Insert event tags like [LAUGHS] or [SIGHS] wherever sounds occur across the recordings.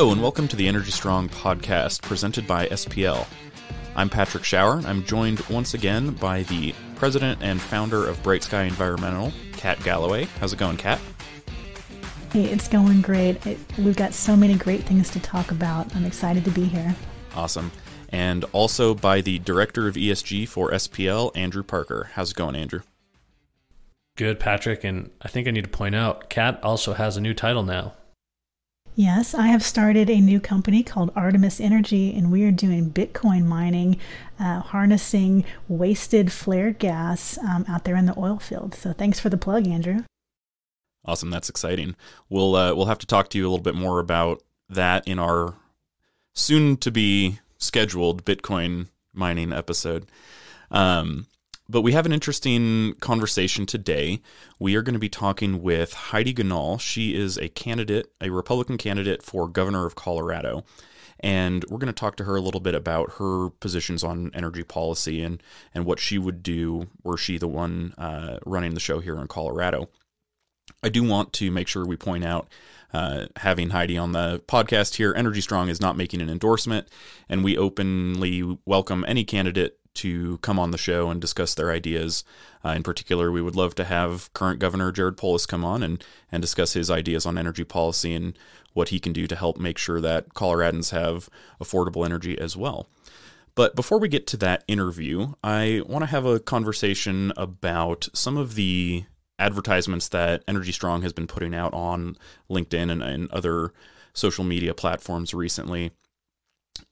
Hello, and welcome to the Energy Strong podcast presented by SPL. I'm Patrick Schauer. I'm joined once again by the president and founder of Bright Sky Environmental, Kat Galloway. How's it going, Kat? Hey, it's going great. It, we've got so many great things to talk about. I'm excited to be here. Awesome. And also by the director of ESG for SPL, Andrew Parker. How's it going, Andrew? Good, Patrick. And I think I need to point out, Kat also has a new title now. Yes, I have started a new company called Artemis Energy, and we are doing Bitcoin mining, uh, harnessing wasted flared gas um, out there in the oil field. So thanks for the plug, Andrew. Awesome, that's exciting. We'll uh, we'll have to talk to you a little bit more about that in our soon to be scheduled Bitcoin mining episode. Um, but we have an interesting conversation today. We are going to be talking with Heidi Ganahl. She is a candidate, a Republican candidate for governor of Colorado. And we're going to talk to her a little bit about her positions on energy policy and, and what she would do were she the one uh, running the show here in Colorado. I do want to make sure we point out uh, having Heidi on the podcast here. Energy Strong is not making an endorsement, and we openly welcome any candidate to come on the show and discuss their ideas. Uh, in particular, we would love to have current Governor Jared Polis come on and, and discuss his ideas on energy policy and what he can do to help make sure that Coloradans have affordable energy as well. But before we get to that interview, I want to have a conversation about some of the advertisements that Energy Strong has been putting out on LinkedIn and, and other social media platforms recently.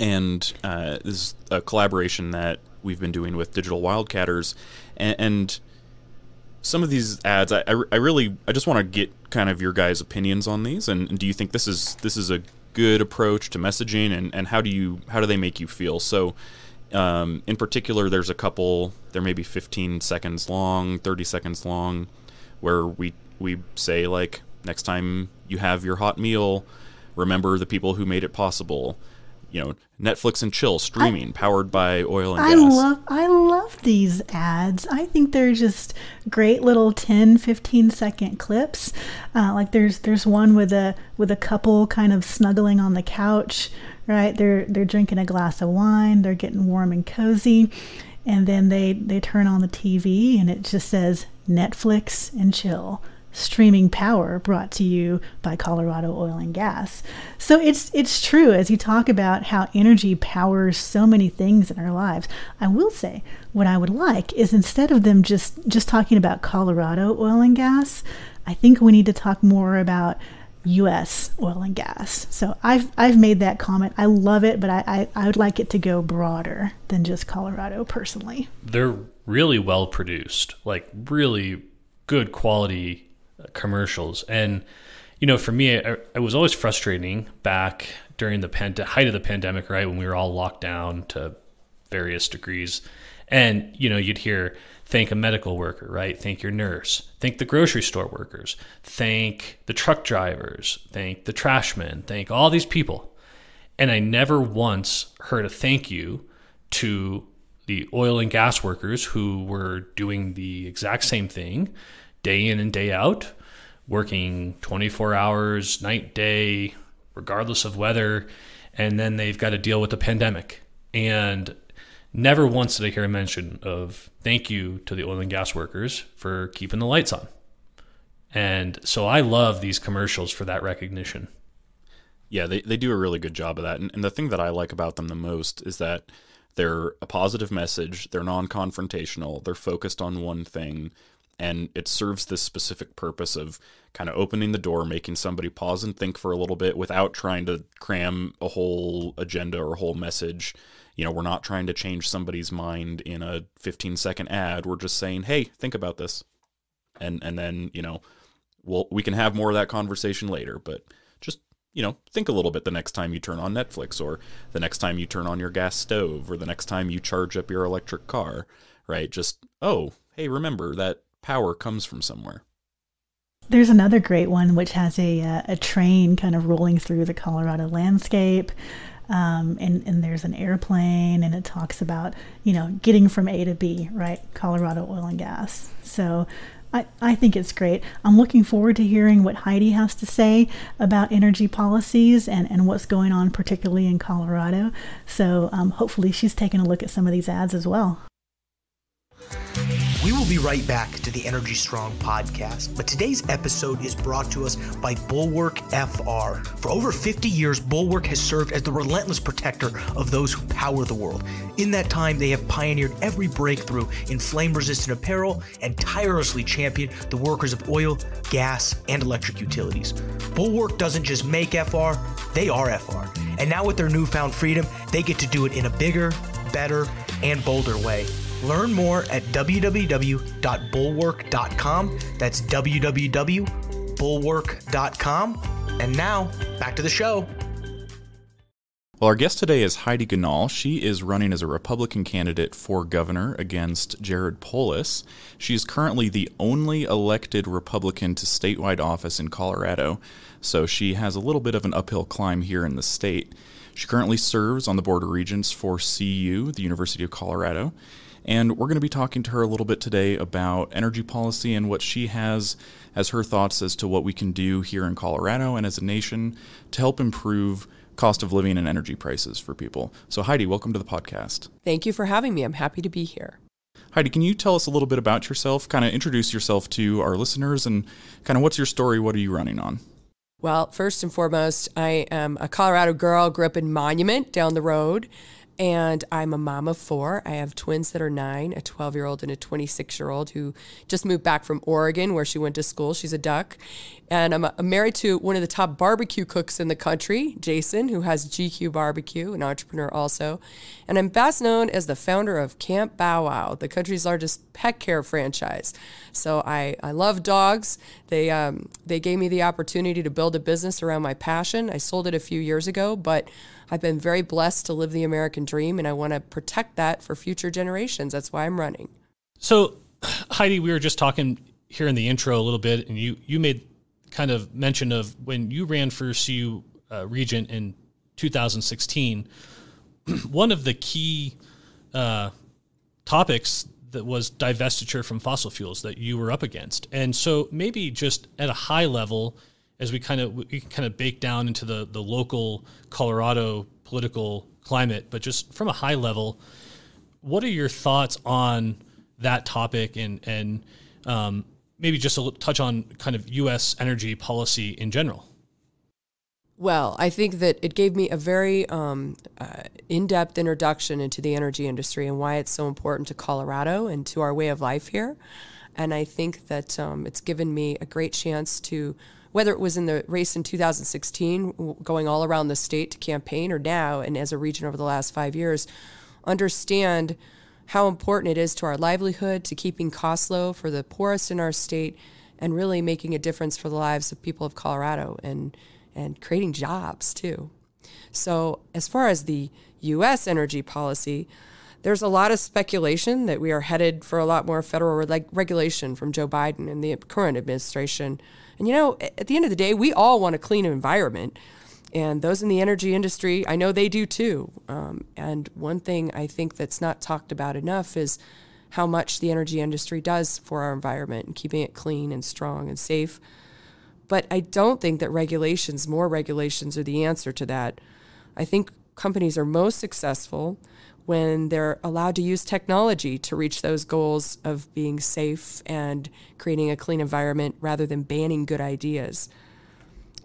And uh, this is a collaboration that we've been doing with Digital Wildcatters, and, and some of these ads, I, I, really, I just want to get kind of your guys' opinions on these, and, and do you think this is this is a good approach to messaging, and, and how do you how do they make you feel? So, um, in particular, there's a couple, there may be 15 seconds long, 30 seconds long, where we we say like next time you have your hot meal, remember the people who made it possible you know Netflix and chill streaming I, powered by oil and I gas. love I love these ads. I think they're just great little 10 15 second clips. Uh, like there's there's one with a with a couple kind of snuggling on the couch, right? They're they're drinking a glass of wine, they're getting warm and cozy. And then they they turn on the TV and it just says Netflix and chill streaming power brought to you by Colorado Oil and Gas. So it's it's true as you talk about how energy powers so many things in our lives. I will say what I would like is instead of them just just talking about Colorado oil and gas, I think we need to talk more about U.S. oil and gas. So I've I've made that comment. I love it, but I, I, I would like it to go broader than just Colorado personally. They're really well produced, like really good quality commercials. And, you know, for me, it, it was always frustrating back during the pand- height of the pandemic, right? When we were all locked down to various degrees. And, you know, you'd hear, thank a medical worker, right? Thank your nurse. Thank the grocery store workers. Thank the truck drivers. Thank the trashmen. Thank all these people. And I never once heard a thank you to the oil and gas workers who were doing the exact same thing day in and day out, working 24 hours, night, day, regardless of weather. And then they've got to deal with the pandemic. And never once did I hear a mention of thank you to the oil and gas workers for keeping the lights on. And so I love these commercials for that recognition. Yeah, they, they do a really good job of that. And, and the thing that I like about them the most is that they're a positive message, they're non confrontational, they're focused on one thing, and it serves this specific purpose of kind of opening the door, making somebody pause and think for a little bit without trying to cram a whole agenda or a whole message. You know, we're not trying to change somebody's mind in a 15 second ad. We're just saying, "Hey, think about this," and and then you know, we'll we can have more of that conversation later. But just you know, think a little bit the next time you turn on Netflix, or the next time you turn on your gas stove, or the next time you charge up your electric car. Right? Just oh, hey, remember that power comes from somewhere. There's another great one which has a uh, a train kind of rolling through the Colorado landscape. Um, and, and there's an airplane and it talks about you know getting from a to b right colorado oil and gas so I, I think it's great. I'm looking forward to hearing what Heidi has to say about energy policies and, and what's going on, particularly in Colorado. So um, hopefully she's taken a look at some of these ads as well. We will be right back to the Energy Strong podcast, but today's episode is brought to us by Bulwark FR. For over 50 years, Bulwark has served as the relentless protector of those who power the world. In that time, they have pioneered every breakthrough in flame resistant apparel and tirelessly championed the workers of oil, gas, and electric utilities. Bulwark doesn't just make FR, they are FR. And now with their newfound freedom, they get to do it in a bigger, better, and bolder way. Learn more at www.bulwark.com. That's www.bulwark.com. And now, back to the show. Well, our guest today is Heidi Ganahl. She is running as a Republican candidate for governor against Jared Polis. She is currently the only elected Republican to statewide office in Colorado, so she has a little bit of an uphill climb here in the state. She currently serves on the Board of Regents for CU, the University of Colorado, and we're going to be talking to her a little bit today about energy policy and what she has as her thoughts as to what we can do here in Colorado and as a nation to help improve cost of living and energy prices for people. So, Heidi, welcome to the podcast. Thank you for having me. I'm happy to be here. Heidi, can you tell us a little bit about yourself? Kind of introduce yourself to our listeners and kind of what's your story? What are you running on? Well, first and foremost, I am a Colorado girl, grew up in Monument down the road and I'm a mom of four. I have twins that are nine, a 12 year old and a 26 year old who just moved back from Oregon where she went to school. She's a duck. And I'm, I'm married to one of the top barbecue cooks in the country, Jason, who has GQ Barbecue, an entrepreneur also. And I'm best known as the founder of Camp Bow Wow, the country's largest pet care franchise. So I, I love dogs. They, um, they gave me the opportunity to build a business around my passion. I sold it a few years ago, but I've been very blessed to live the American dream, and I want to protect that for future generations. That's why I'm running. So, Heidi, we were just talking here in the intro a little bit, and you you made kind of mention of when you ran for CU uh, Regent in 2016. [CLEARS THROAT] one of the key uh, topics that was divestiture from fossil fuels that you were up against, and so maybe just at a high level as we kind of we kind of bake down into the the local Colorado political climate, but just from a high level, what are your thoughts on that topic and and um, maybe just a touch on kind of U.S. energy policy in general? Well, I think that it gave me a very um, uh, in depth introduction into the energy industry and why it's so important to Colorado and to our way of life here. And I think that um, it's given me a great chance to whether it was in the race in 2016, going all around the state to campaign, or now, and as a regent over the last five years, understand how important it is to our livelihood, to keeping costs low for the poorest in our state, and really making a difference for the lives of people of Colorado and, and creating jobs too. So, as far as the U.S. energy policy, there's a lot of speculation that we are headed for a lot more federal reg- regulation from Joe Biden and the current administration and you know, at the end of the day, we all want a clean environment. And those in the energy industry, I know they do too. Um, and one thing I think that's not talked about enough is how much the energy industry does for our environment and keeping it clean and strong and safe. But I don't think that regulations, more regulations, are the answer to that. I think companies are most successful when they're allowed to use technology to reach those goals of being safe and creating a clean environment rather than banning good ideas.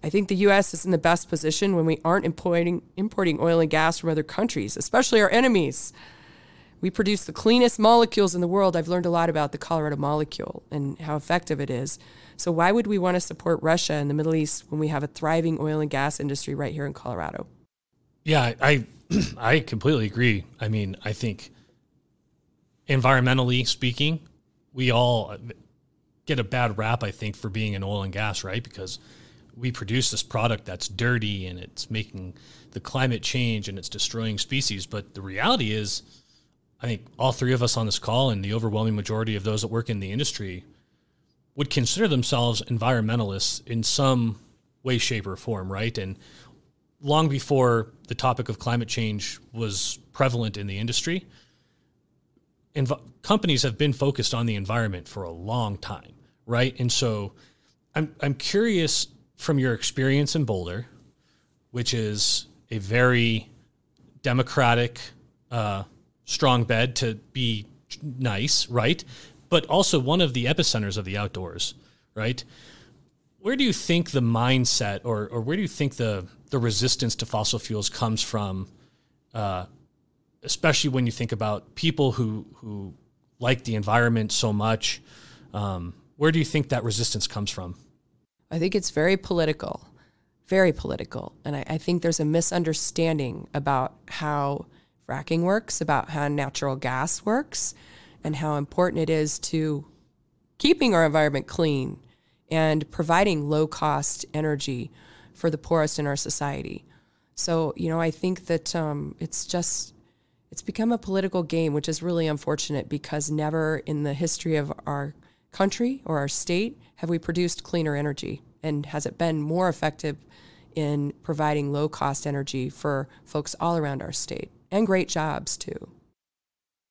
I think the US is in the best position when we aren't importing, importing oil and gas from other countries, especially our enemies. We produce the cleanest molecules in the world. I've learned a lot about the Colorado molecule and how effective it is. So, why would we want to support Russia and the Middle East when we have a thriving oil and gas industry right here in Colorado? Yeah, I I [CLEARS THROAT] completely agree. I mean, I think environmentally speaking, we all get a bad rap, I think, for being in oil and gas, right? Because we produce this product that's dirty and it's making the climate change and it's destroying species. But the reality is, I think all three of us on this call and the overwhelming majority of those that work in the industry would consider themselves environmentalists in some way, shape, or form, right? And long before the topic of climate change was prevalent in the industry, env- companies have been focused on the environment for a long time, right? And so I'm I'm curious from your experience in Boulder, which is a very democratic, uh, strong bed to be nice, right? But also one of the epicenters of the outdoors, right? Where do you think the mindset, or or where do you think the the resistance to fossil fuels comes from? Uh, especially when you think about people who who like the environment so much. Um, where do you think that resistance comes from? I think it's very political, very political. And I, I, think there's a misunderstanding about how fracking works, about how natural gas works, and how important it is to keeping our environment clean and providing low cost energy for the poorest in our society. So, you know, I think that um, it's just, it's become a political game, which is really unfortunate because never in the history of our country or our state have we produced cleaner energy? And has it been more effective in providing low cost energy for folks all around our state and great jobs too?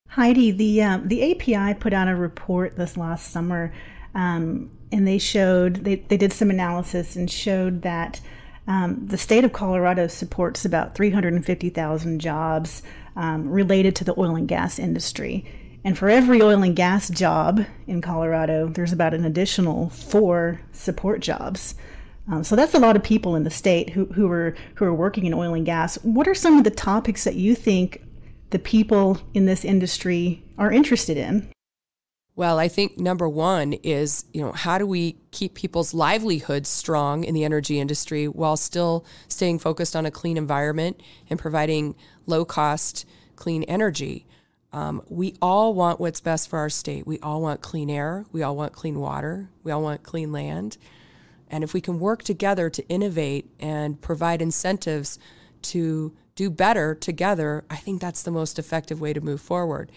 Heidi, the um, the API put out a report this last summer, um, and they showed they, they did some analysis and showed that um, the state of Colorado supports about 350,000 jobs um, related to the oil and gas industry. And for every oil and gas job in Colorado, there's about an additional four support jobs. Um, so that's a lot of people in the state who, who are who are working in oil and gas. What are some of the topics that you think the people in this industry are interested in? Well, I think number one is, you know, how do we keep people's livelihoods strong in the energy industry while still staying focused on a clean environment and providing low cost, clean energy? Um, we all want what's best for our state. We all want clean air. We all want clean water. We all want clean land. And if we can work together to innovate and provide incentives to do better together, I think that's the most effective way to move forward.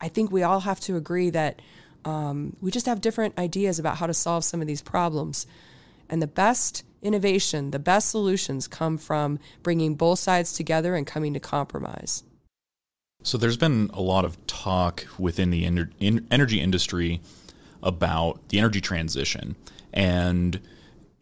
I think we all have to agree that um, we just have different ideas about how to solve some of these problems. And the best innovation, the best solutions come from bringing both sides together and coming to compromise. So there's been a lot of talk within the in- energy industry about the energy transition and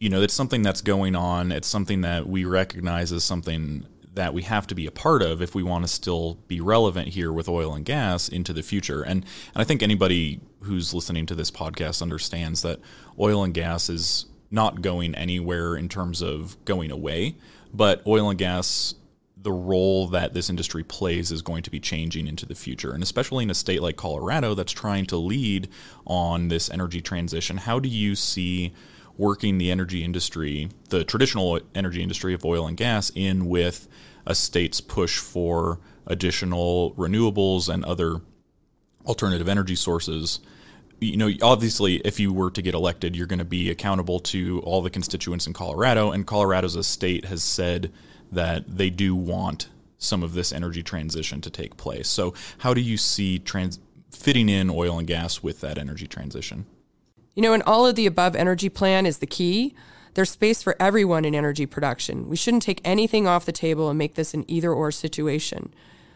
you know it's something that's going on it's something that we recognize as something that we have to be a part of if we want to still be relevant here with oil and gas into the future and and I think anybody who's listening to this podcast understands that oil and gas is not going anywhere in terms of going away but oil and gas the role that this industry plays is going to be changing into the future. And especially in a state like Colorado that's trying to lead on this energy transition, how do you see working the energy industry, the traditional energy industry of oil and gas, in with a state's push for additional renewables and other alternative energy sources? you know, obviously, if you were to get elected, you're going to be accountable to all the constituents in Colorado, and Colorado's a state has said that they do want some of this energy transition to take place. So, how do you see trans- fitting in oil and gas with that energy transition? You know, an all of the above energy plan is the key. There's space for everyone in energy production. We shouldn't take anything off the table and make this an either or situation.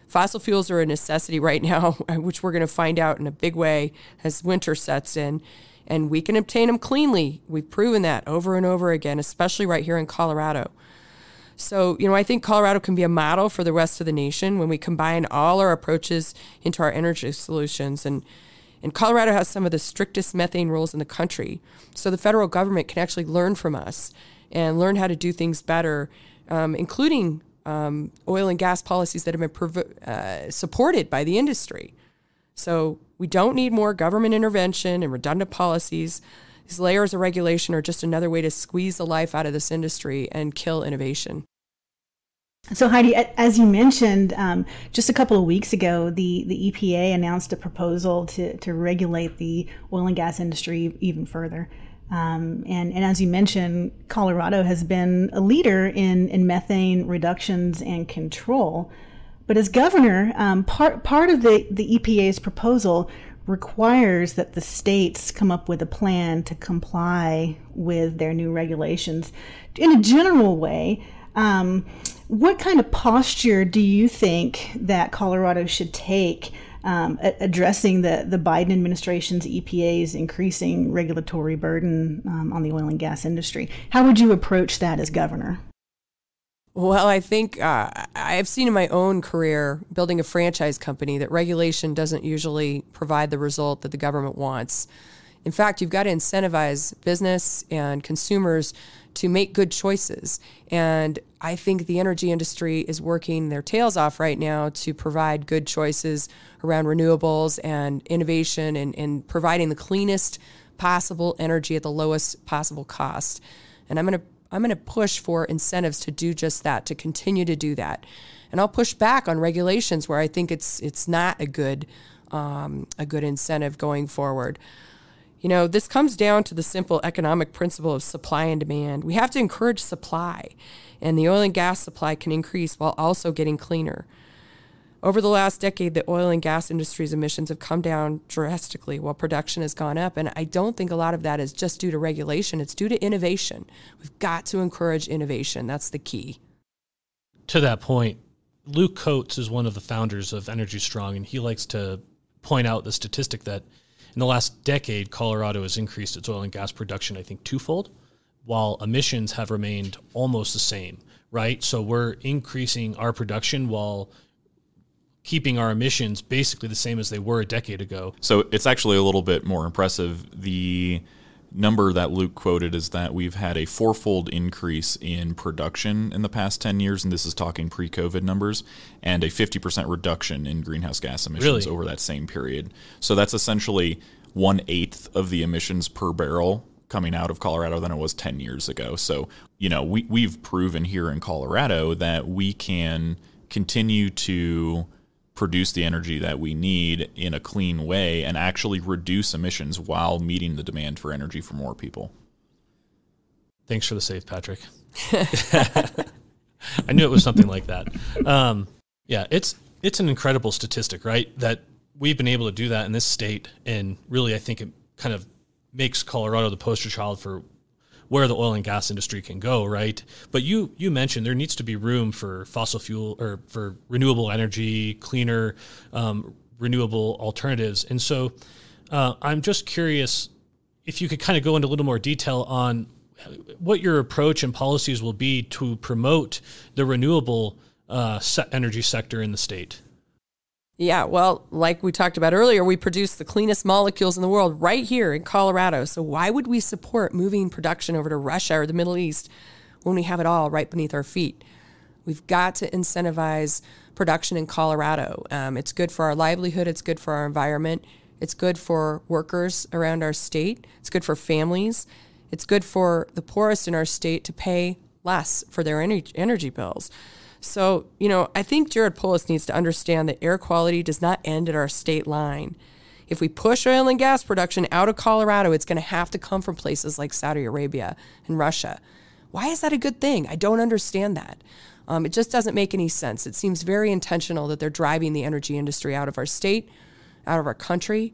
Fossil fuels are a necessity right [LAUGHS] now, which we're going to find out in a big way as winter sets in. And we can obtain them cleanly. We've proven that over and over again, especially right here in Colorado. So, you know, I think Colorado can be a model for the rest of the nation when we combine all our approaches into our energy solutions. And, and Colorado has some of the strictest methane rules in the country. So the federal government can actually learn from us and learn how to do things better, um, including um, oil and gas policies that have been prov- uh, supported by the industry. So we don't need more government intervention and redundant policies. These layers of regulation are just another way to squeeze the life out of this industry and kill innovation. So Heidi, as you mentioned, um, just a couple of weeks ago, the, the EPA announced a proposal to, to regulate the oil and gas industry even further. Um, and, and as you mentioned, Colorado has been a leader in, in methane reductions and control. But as governor, um, part, part of the, the EPA's proposal requires that the states come up with a plan to comply with their new regulations. In a general way, um, what kind of posture do you think that Colorado should take um, addressing the, the Biden administration's EPA's increasing regulatory burden um, on the oil and gas industry. How would you approach that as governor? Well, I think uh, I've seen in my own career building a franchise company that regulation doesn't usually provide the result that the government wants. In fact, you've got to incentivize business and consumers to make good choices. And I think the energy industry is working their tails off right now to provide good choices around renewables and innovation and, and providing the cleanest possible energy at the lowest possible cost. And I'm going to I'm going to push for incentives to do just that, to continue to do that, and I'll push back on regulations where I think it's it's not a good um, a good incentive going forward. You know, this comes down to the simple economic principle of supply and demand. We have to encourage supply, and the oil and gas supply can increase while also getting cleaner. Over the last decade, the oil and gas industry's emissions have come down drastically while production has gone up. And I don't think a lot of that is just due to regulation, it's due to innovation. We've got to encourage innovation. That's the key. To that point, Luke Coates is one of the founders of Energy Strong, and he likes to point out the statistic that in the last decade, Colorado has increased its oil and gas production, I think, twofold, while emissions have remained almost the same, right? So we're increasing our production while keeping our emissions basically the same as they were a decade ago. So it's actually a little bit more impressive. The number that Luke quoted is that we've had a fourfold increase in production in the past 10 years, and this is talking pre COVID numbers, and a 50% reduction in greenhouse gas emissions Really? over that same period. So that's essentially one eighth of the emissions per barrel coming out of Colorado than it was 10 years ago. So, you know, we, we've proven here in Colorado that we can continue to produce the energy that we need in a clean way and actually reduce emissions while meeting the demand for energy for more people. Thanks for the save, Patrick. [LAUGHS] I knew it was something like that. Um, yeah, it's it's an incredible statistic, right? That we've been able to do that in this state, and really, I think it kind of makes Colorado the poster child for where the oil and gas industry can go, right? But you you mentioned there needs to be room for fossil fuel or for renewable energy, cleaner, um, renewable alternatives, and so uh, I'm just curious if you could kind of go into a little more detail on what your approach and policies will be to promote the renewable uh, se- energy sector in the state. Yeah, well, like we talked about earlier, we produce the cleanest molecules in the world right here in Colorado. So why would we support moving production over to Russia or the Middle East when we have it all right beneath our feet? We've got to incentivize production in Colorado. Um, it's good for our livelihood, it's good for our environment, it's good for workers around our state, it's good for families, it's good for the poorest in our state to pay less for their ener- energy bills. So, you know, I think Jared Polis needs to understand that air quality does not end at our state line. If we push oil and gas production out of Colorado, it's going to have to come from places like Saudi Arabia and Russia. Why is that a good thing? I don't understand that. Um, it just doesn't make any sense. It seems very intentional that they're driving the energy industry out of our state, out of our country,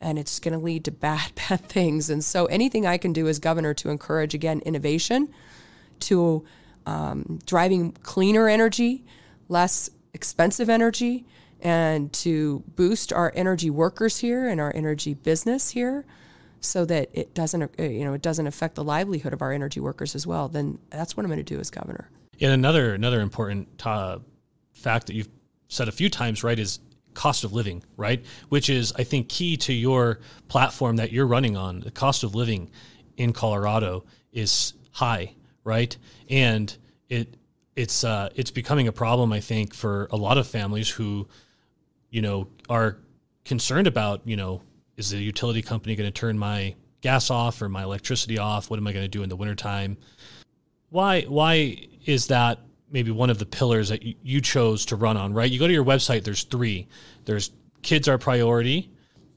and it's going to lead to [LAUGHS] bad, bad things. And so, anything I can do as governor to encourage, again, innovation, to um, driving cleaner energy, less expensive energy, and to boost our energy workers here and our energy business here, so that it doesn't, uh, you know, it doesn't affect the livelihood of our energy workers as well. Then that's what I'm going to do as governor. And another another important uh, fact that you've said a few times, right, is cost of living, right? Which is, I think, key to your platform that you're running on. The cost of living in Colorado is high, right? And it it's uh, it's becoming a problem, I think, for a lot of families who, you know, are concerned about, you know, is the utility company going to turn my gas off or my electricity off? What am I going to do in the wintertime? Why why is that maybe one of the pillars that you, chose to run on, right? You go to your website, there's three. There's kids are priority,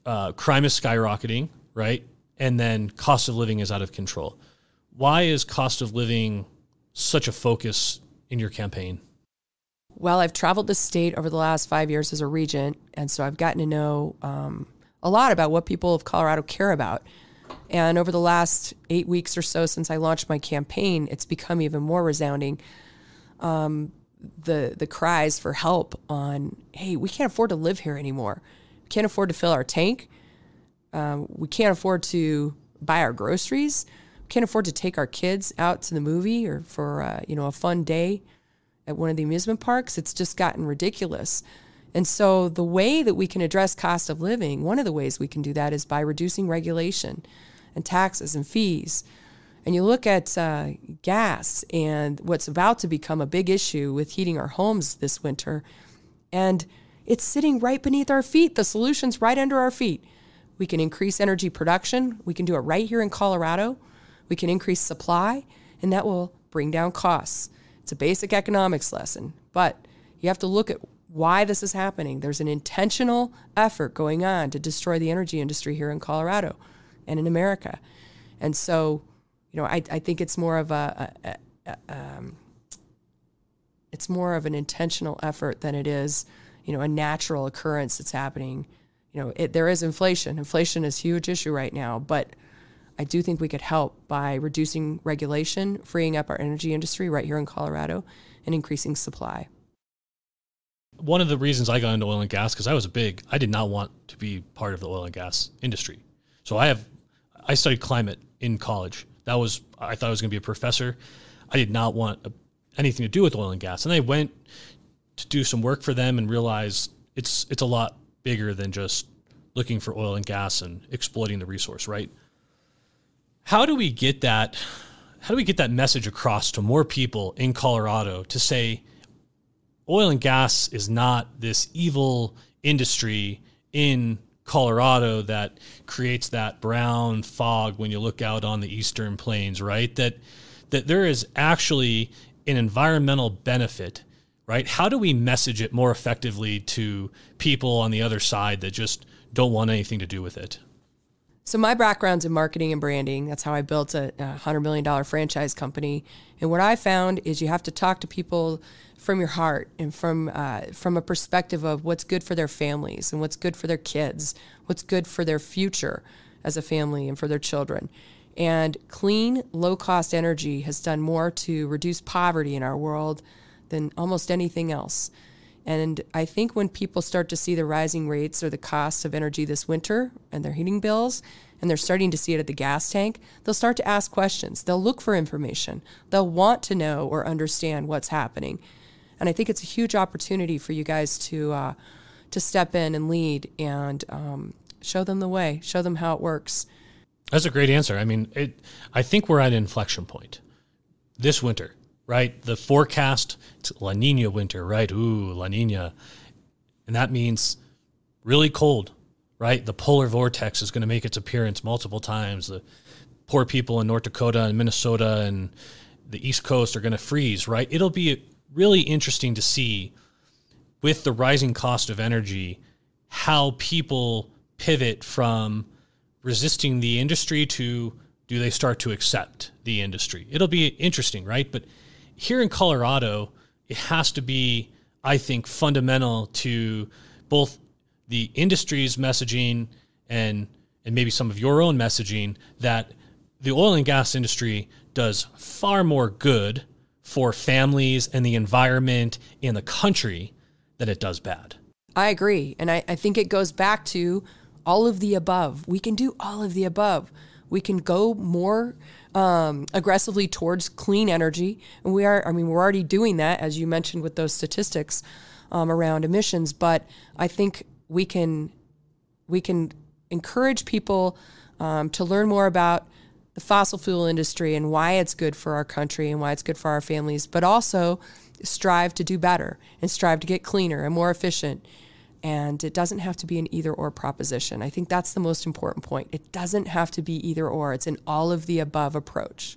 uh, crime is skyrocketing, right? And then cost of living is out of control. Why is cost of living such a focus in your campaign? Well, I've traveled the state over the last five years as a regent, and so I've gotten to know um, a lot about what people of Colorado care about. And over the last eight weeks or so since I launched my campaign, it's become even more resounding. Um, the the cries for help on, hey, we can't afford to live here anymore. We can't afford to fill our tank. Um, we can't afford to buy our groceries. Can't afford to take our kids out to the movie or for uh, you know a fun day at one of the amusement parks. It's just gotten ridiculous. And so the way that we can address cost of living, one of the ways we can do that is by reducing regulation and taxes and fees. And you look at uh, gas and what's about to become a big issue with heating our homes this winter, and it's sitting right beneath our feet. The solution's right under our feet. We can increase energy production. We can do it right here in Colorado. We can increase supply, and that will bring down costs. It's a basic economics lesson, but you have to look at why this is happening. There's an intentional effort going on to destroy the energy industry here in Colorado and in America. And so, you know, I, I think it's more of a, a, a um, it's more of an intentional effort than it is, you know, a natural occurrence that's happening. You know, it, there is inflation. Inflation is a huge issue right now, but I do think we could help by reducing regulation, freeing up our energy industry right here in Colorado, and increasing supply. One of the reasons I got into oil and gas because I was a big, I did not want to be part of the oil and gas industry. So I have, I studied climate in college. That was, I thought I was going to be a professor. I did not want anything to do with oil and gas. And I went to do some work for them and realized it's it's a lot bigger than just looking for oil and gas and exploiting the resource, right? How do we get that how do we get that message across to more people in Colorado to say oil and gas is not this evil industry in Colorado that creates that brown fog when you look out on the eastern plains, right? That that there is actually an environmental benefit, right? How do we message it more effectively to people on the other side that just don't want anything to do with it? So my background's in marketing and branding. That's how I built a, a hundred million dollar franchise company. And what I found is you have to talk to people from your heart and from uh, from a perspective of what's good for their families and what's good for their kids, what's good for their future as a family and for their children. And clean, low cost energy has done more to reduce poverty in our world than almost anything else. And I think when people start to see the rising rates or the cost of energy this winter and their heating bills, and they're starting to see it at the gas tank, they'll start to ask questions. They'll look for information. They'll want to know or understand what's happening. And I think it's a huge opportunity for you guys to uh, to step in and lead and um, show them the way, show them how it works. That's a great answer. I mean, it, I think we're at an inflection point this winter, right? The forecast, it's La Nina winter, right? Ooh, La Nina. And that means really cold, right? The polar vortex is going to make its appearance multiple times. The poor people in North Dakota and Minnesota and the East Coast are going to freeze, right? It'll be really interesting to see with the rising cost of energy how people pivot from resisting the industry to do they start to accept the industry? It'll be interesting, right? But here in Colorado, it has to be, I think, fundamental to both the industry's messaging and and maybe some of your own messaging that the oil and gas industry does far more good for families and the environment and the country than it does bad. I agree. And I, I think it goes back to all of the above. We can do all of the above. We can go more um, aggressively towards clean energy, and we are. I mean, we're already doing that, as you mentioned with those statistics um, around emissions. But I think we can we can encourage people um, to learn more about the fossil fuel industry and why it's good for our country and why it's good for our families, but also strive to do better and strive to get cleaner and more efficient and it doesn't have to be an either or proposition. I think that's the most important point. It doesn't have to be either or, it's an all of the above approach.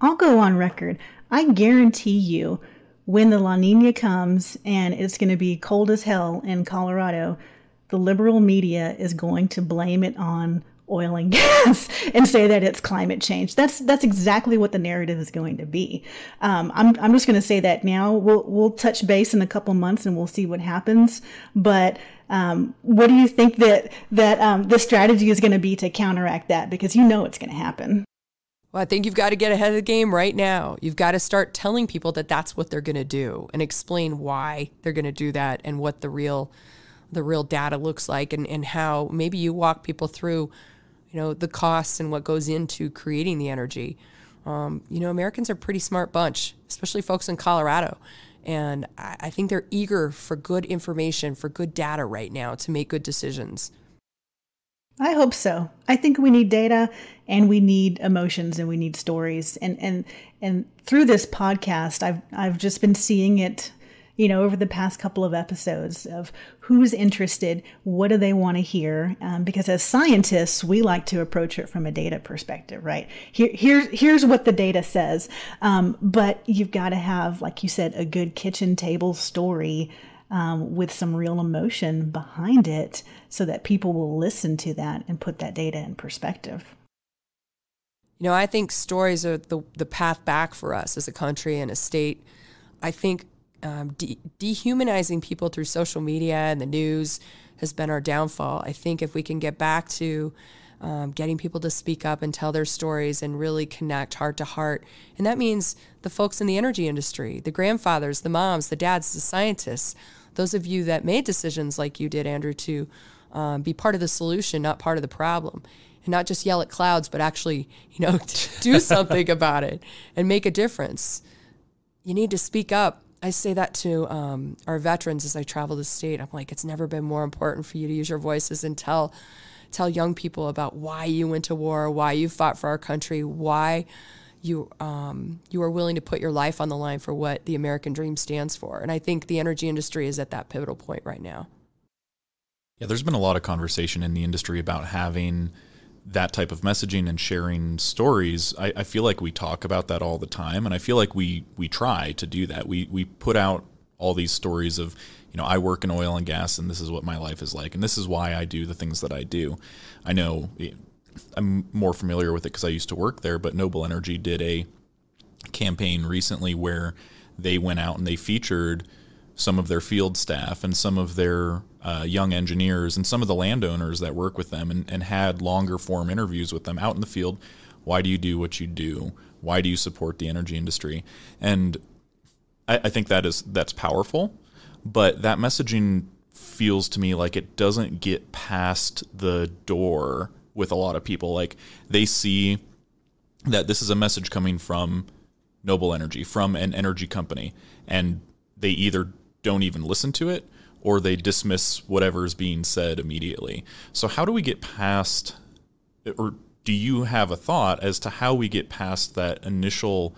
I'll go on record. I guarantee you, when the La Nina comes and it's going to be cold as hell in Colorado, the liberal media is going to blame it on oil and [LAUGHS] gas and say that it's climate change. That's that's exactly what the narrative is going to be. Um, I'm I'm just going to say that now. We'll we'll touch base in a couple months and we'll see what happens. But um, what do you think that that um, the strategy is going to be to counteract that? Because you know it's going to happen. Well, I think you've got to get ahead of the game right now. You've got to start telling people that that's what they're going to do and explain why they're going to do that and what the real the real data looks like and, and how maybe you walk people through, you know, the costs and what goes into creating the energy. Um, you know, Americans are a pretty smart bunch, especially folks in Colorado. And I, I think they're eager for good information, for good data right now to make good decisions. I hope so. I think we need data and we need emotions and we need stories. And and and through this podcast, I've I've just been seeing it you know, over the past couple of episodes of who's interested, what do they want to hear? Um, because as scientists, we like to approach it from a data perspective, right? Here, here's here's what the data says, um, but you've got to have, like you said, a good kitchen table story. Um, with some real emotion behind it so that people will listen to that and put that data in perspective. You know, I think stories are the, the path back for us as a country and a state. I think um, de- dehumanizing people through social media and the news has been our downfall. I think if we can get back to um, getting people to speak up and tell their stories and really connect heart to heart, and that means the folks in the energy industry, the grandfathers, the moms, the dads, the scientists, those of you that made decisions like you did, Andrew, to um, be part of the solution, not part of the problem. And not just yell at clouds, but actually, you know, [LAUGHS] do something about it and make a difference. You need to speak up I say that to um, our veterans as I travel the state. I'm like, it's never been more important for you to use your voices and tell tell young people about why you went to war, why you fought for our country, why you um, you are willing to put your life on the line for what the American dream stands for. And I think the energy industry is at that pivotal point right now. Yeah, there's been a lot of conversation in the industry about having that type of messaging and sharing stories, I, I, feel like we talk about that all the time, and I feel like we we try to do that. We we put out all these stories of, you know, I work in oil and gas, and this is what my life is like, and this is why I do the things that I do. I know eh, I'm more familiar with it because I used to work there, but Noble Energy did a campaign recently where they went out and they featured some of their field staff and some of their uh, young engineers and some of the landowners that work with them and, and had longer form interviews with them out in the field. Why do you do what you do? Why do you support the energy industry? And I, I think that is that's powerful, but that messaging feels to me like it doesn't get past the door with a lot of people. Like they see that this is a message coming from Noble Energy, from an energy company, and they either don't even listen to it or they dismiss whatever is being said immediately. So, how do we get past, or do you have a thought as to how we get past that initial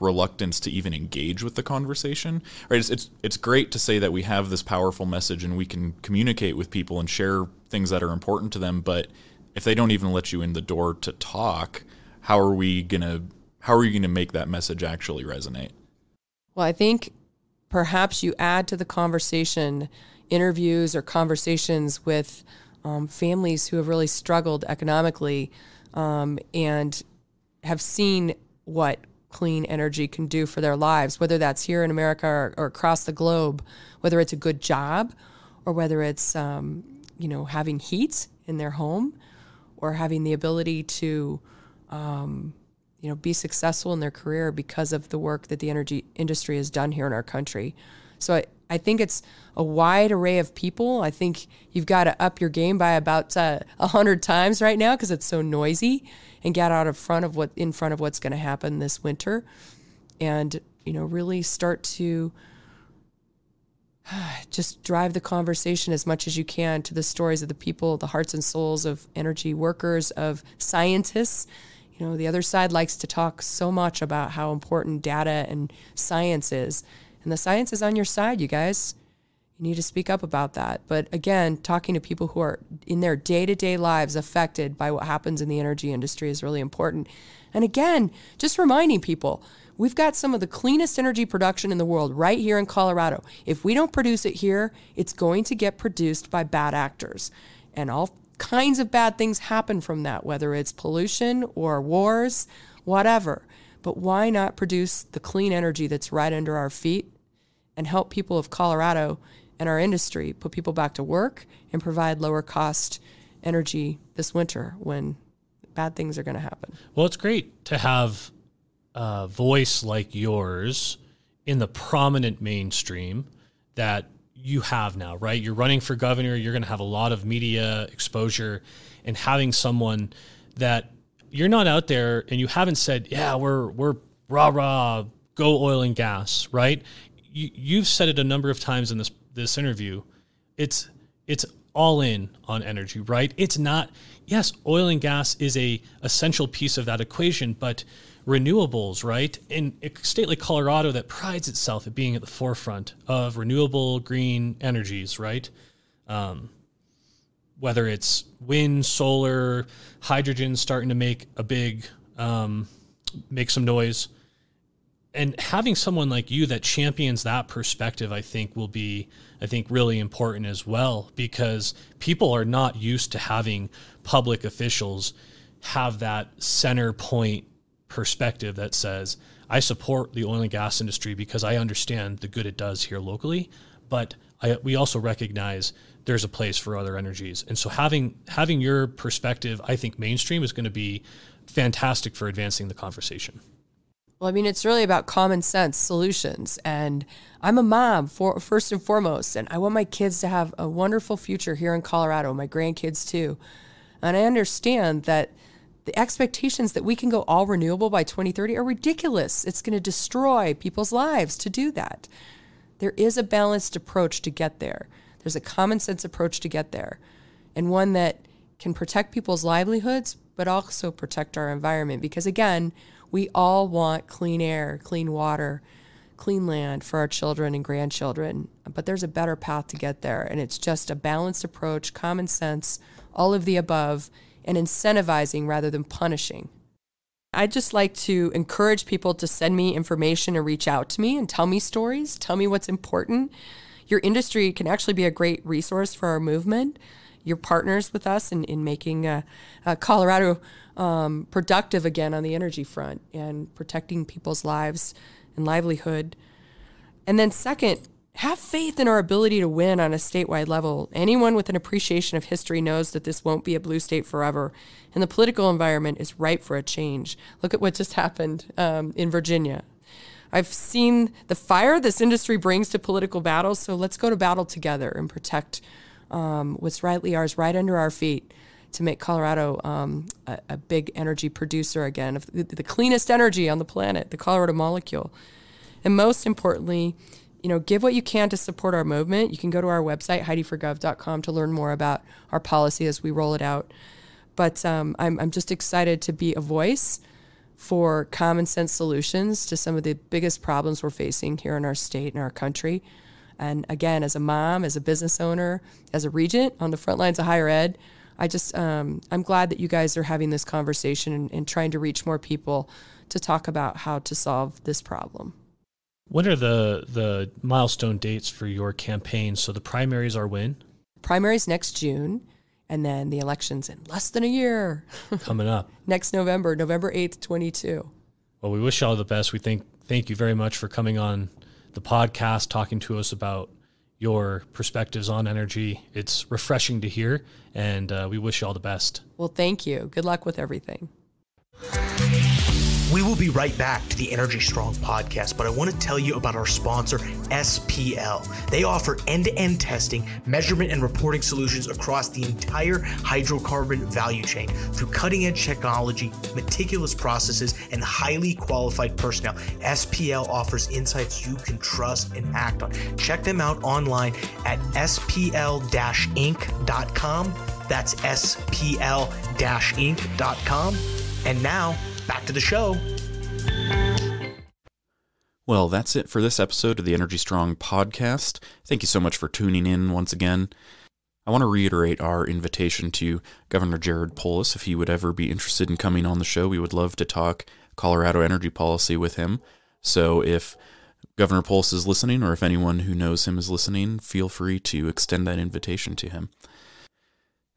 reluctance to even engage with the conversation? Right? It's, it's, it's great to say that we have this powerful message and we can communicate with people and share things that are important to them, but if they don't even let you in the door to talk, how are we gonna how are you gonna make that message actually resonate? Well, I think perhaps you add to the conversation interviews or conversations with um, families who have really struggled economically um, and have seen what clean energy can do for their lives, whether that's here in America or, or across the globe, whether it's a good job or whether it's um, you know having heat in their home or having the ability to um, you know, be successful in their career because of the work that the energy industry has done here in our country. So I, I think it's a wide array of people. I think you've got to up your game by about uh, a uh, hundred times right now because it's so noisy, and get out of front of what in front of what's going to happen this winter, and you know really start to [SIGHS] just drive the conversation as much as you can to the stories of the people, the hearts and souls of energy workers, of scientists you know, the other side likes to talk so much about how important data and science is. And the science is on your side, you guys. You need to speak up about that. But again, talking to people who are in their day to day lives affected by what happens in the energy industry is really important. And again, just reminding people we've got some of the cleanest energy production in the world right here in Colorado. If we don't produce it here, it's going to get produced by bad actors. And all kinds of bad things happen from that, whether it's pollution or wars, whatever. But why not produce the clean energy that's right under our feet and help people of Colorado and our industry put people back to work and provide lower cost energy this winter when bad things are going to happen? Well, it's great to have a voice like yours in the prominent mainstream that you have now, right? You're running for governor, you're going to have a lot of media exposure, and having someone that you're not out there and you haven't said, yeah, we're we're rah rah, go oil and gas, right? You, you've said it a number of times in this this interview. It's it's all in on energy, right? It's not. Yes, oil and gas is a essential piece of that equation, but renewables, right? In a state like Colorado that prides itself at being at the forefront of renewable green energies, right? Um, whether it's wind, solar, hydrogen starting to make a big, um, make some noise. And having someone like you that champions that perspective, I think, will be, I think, really important as well, because people are not used to having public officials have that center point perspective that says, I support the oil and gas industry because I understand the good it does here locally, but I, we also recognize there's a place for other energies. And so having having your perspective, I think mainstream is going to be fantastic for advancing the conversation. Well, I mean, it's really about common sense solutions. And I'm a mom, for, first and foremost, and I want my kids to have a wonderful future here in Colorado, my grandkids too. And I understand that the expectations that we can go all renewable by 2030 are ridiculous. It's going to destroy people's lives to do that. There is a balanced approach to get there. There's a common sense approach to get there, and one that can protect people's livelihoods, but also protect our environment. Because again, we all want clean air, clean water, clean land for our children and grandchildren. But there's a better path to get there, and it's just a balanced approach, common sense, all of the above and incentivizing rather than punishing. I'd just like to encourage people to send me information and reach out to me and tell me stories, tell me what's important. Your industry can actually be a great resource for our movement. You're partners with us in, in making uh, uh, Colorado um, productive again on the energy front and protecting people's lives and livelihood. And then, second, have faith in our ability to win on a statewide level. Anyone with an appreciation of history knows that this won't be a blue state forever, and the political environment is ripe for a change. Look at what just happened um, in Virginia. I've seen the fire this industry brings to political battles, so let's go to battle together and protect um, what's rightly ours right under our feet to make Colorado um, a, a, big energy producer again, of the, the cleanest energy on the planet, the Colorado molecule. And most importantly, you know, give what you can to support our movement. You can go to our website, HeidiForGov.com, to learn more about our policy as we roll it out. But um, I'm, I'm just excited to be a voice for common sense solutions to some of the biggest problems we're facing here in our state and our country. And again, as a mom, as a business owner, as a regent on the front lines of higher ed, I just um, I'm glad that you guys are having this conversation and, and trying to reach more people to talk about how to solve this problem. What are the the milestone dates for your campaign? So the primaries are when? Primaries next June, and then the elections in less than a year. [LAUGHS] Coming up next November, November eighth, twenty two. Well, we wish you all the best. We think thank you very much for coming on the podcast, talking to us about your perspectives on energy. It's refreshing to hear, and uh, we wish you all the best. Well, thank you. Good luck with everything. We will be right back to the Energy Strong podcast, but I want to tell you about our sponsor, SPL. They offer end to end testing, measurement, and reporting solutions across the entire hydrocarbon value chain through cutting edge technology, meticulous processes, and highly qualified personnel. SPL offers insights you can trust and act on. Check them out online at spl inc.com. That's spl inc.com. And now, back to the show. Well, that's it for this episode of the Energy Strong podcast. Thank you so much for tuning in once again. I want to reiterate our invitation to Governor Jared Polis. If he would ever be interested in coming on the show, we would love to talk Colorado energy policy with him. So if Governor Polis is listening, or if anyone who knows him is listening, feel free to extend that invitation to him.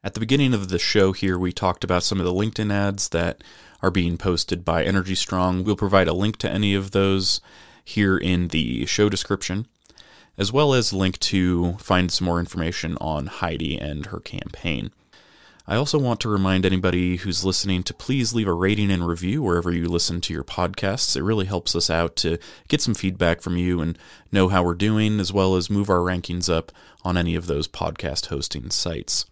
At the beginning of the show here, we talked about some of the LinkedIn ads that are being posted by Energy Strong. We'll provide a link to any of those here in the show description, as well as link to find some more information on Heidi and her campaign. I also want to remind anybody who's listening to please leave a rating and review wherever you listen to your podcasts. It really helps us out to get some feedback from you and know how we're doing, as well as move our rankings up on any of those podcast hosting sites.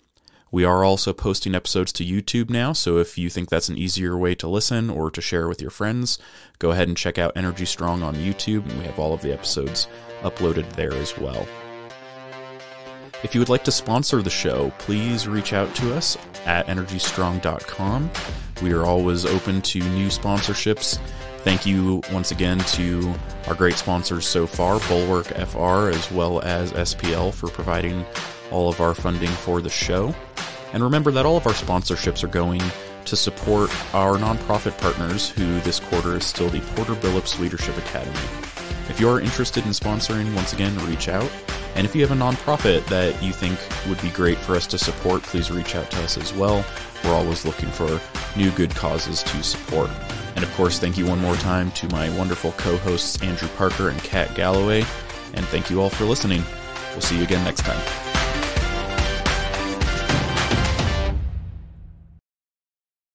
We are also posting episodes to YouTube now, so if you think that's an easier way to listen or to share with your friends, go ahead and check out Energy Strong on YouTube, and we have all of the episodes uploaded there as well. If you would like to sponsor the show, please reach out to us at energystrong.com. We are always open to new sponsorships. Thank you once again to our great sponsors so far, Bulwark FR as well as SPL, for providing all of our funding for the show. And remember that all of our sponsorships are going to support our nonprofit partners, who this quarter is still the Porter Billups Leadership Academy. If you are interested in sponsoring, once again, reach out. And if you have a nonprofit that you think would be great for us to support, please reach out to us as well. We're always looking for new good causes to support. And of course, thank you one more time to my wonderful co hosts, Andrew Parker and Kat Galloway. And thank you all for listening. We'll see you again next time.